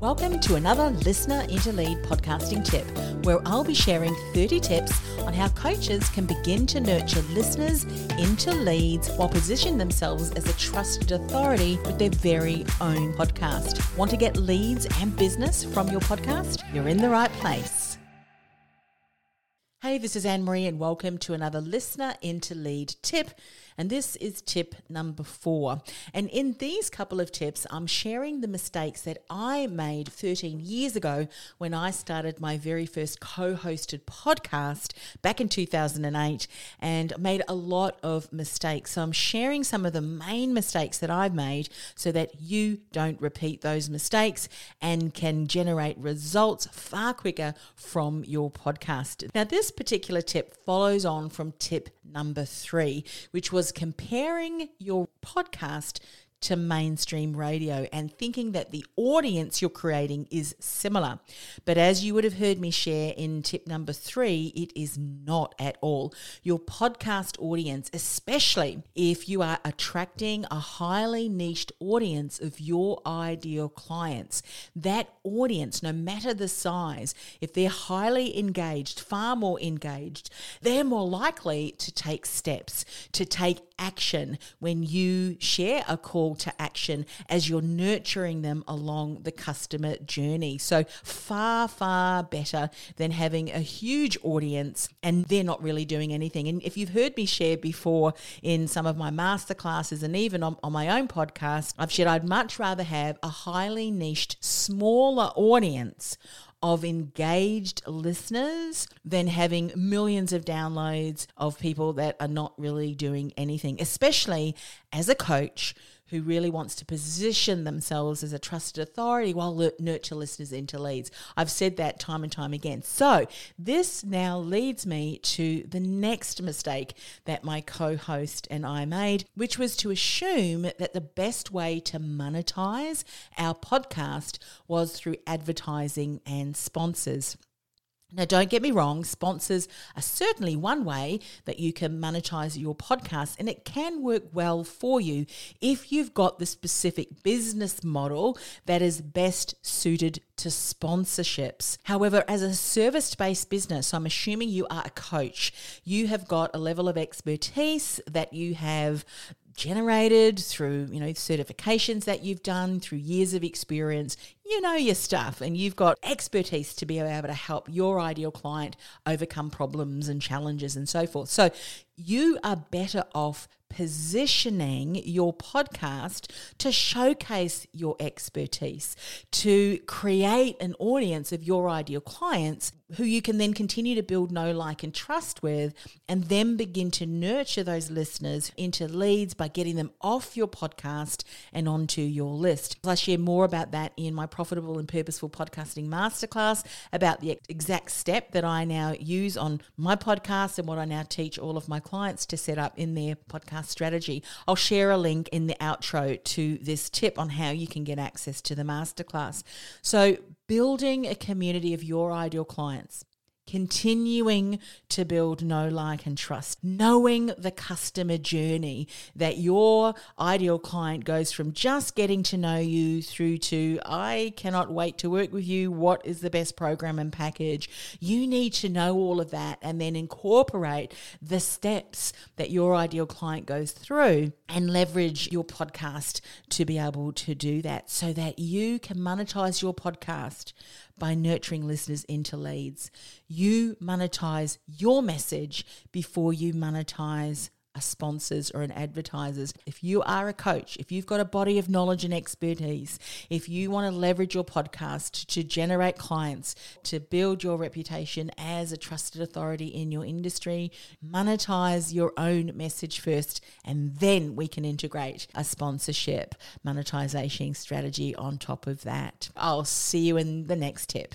Welcome to another Listener into Lead podcasting tip, where I'll be sharing 30 tips on how coaches can begin to nurture listeners into leads while positioning themselves as a trusted authority with their very own podcast. Want to get leads and business from your podcast? You're in the right place. Hey, this is Annemarie, and welcome to another Listener into Lead tip. And this is tip number four. And in these couple of tips, I'm sharing the mistakes that I made 13 years ago when I started my very first co hosted podcast back in 2008 and made a lot of mistakes. So I'm sharing some of the main mistakes that I've made so that you don't repeat those mistakes and can generate results far quicker from your podcast. Now, this particular tip follows on from tip number three, which was comparing your podcast to mainstream radio and thinking that the audience you're creating is similar. But as you would have heard me share in tip number three, it is not at all. Your podcast audience, especially if you are attracting a highly niched audience of your ideal clients, that audience, no matter the size, if they're highly engaged, far more engaged, they're more likely to take steps, to take action when you share a call to action as you're nurturing them along the customer journey. So, far, far better than having a huge audience and they're not really doing anything. And if you've heard me share before in some of my masterclasses and even on, on my own podcast, I've shared I'd much rather have a highly niched, smaller audience of engaged listeners than having millions of downloads of people that are not really doing anything, especially as a coach who really wants to position themselves as a trusted authority while nurture listeners into leads. I've said that time and time again. So, this now leads me to the next mistake that my co host and I made, which was to assume that the best way to monetize our podcast was through advertising and sponsors. Now, don't get me wrong, sponsors are certainly one way that you can monetize your podcast, and it can work well for you if you've got the specific business model that is best suited to sponsorships. However, as a service based business, I'm assuming you are a coach, you have got a level of expertise that you have generated through you know certifications that you've done through years of experience you know your stuff and you've got expertise to be able to help your ideal client overcome problems and challenges and so forth so you are better off positioning your podcast to showcase your expertise, to create an audience of your ideal clients who you can then continue to build know, like, and trust with, and then begin to nurture those listeners into leads by getting them off your podcast and onto your list. I share more about that in my Profitable and Purposeful Podcasting Masterclass about the exact step that I now use on my podcast and what I now teach all of my clients to set up in their podcast strategy. I'll share a link in the outro to this tip on how you can get access to the masterclass. So, building a community of your ideal clients continuing to build know, like, and trust, knowing the customer journey that your ideal client goes from just getting to know you through to, I cannot wait to work with you. What is the best program and package? You need to know all of that and then incorporate the steps that your ideal client goes through and leverage your podcast to be able to do that so that you can monetize your podcast by nurturing listeners into leads. You monetize your message before you monetize sponsors or an advertisers. If you are a coach, if you've got a body of knowledge and expertise, if you want to leverage your podcast to generate clients, to build your reputation as a trusted authority in your industry, monetize your own message first, and then we can integrate a sponsorship monetization strategy on top of that. I'll see you in the next tip.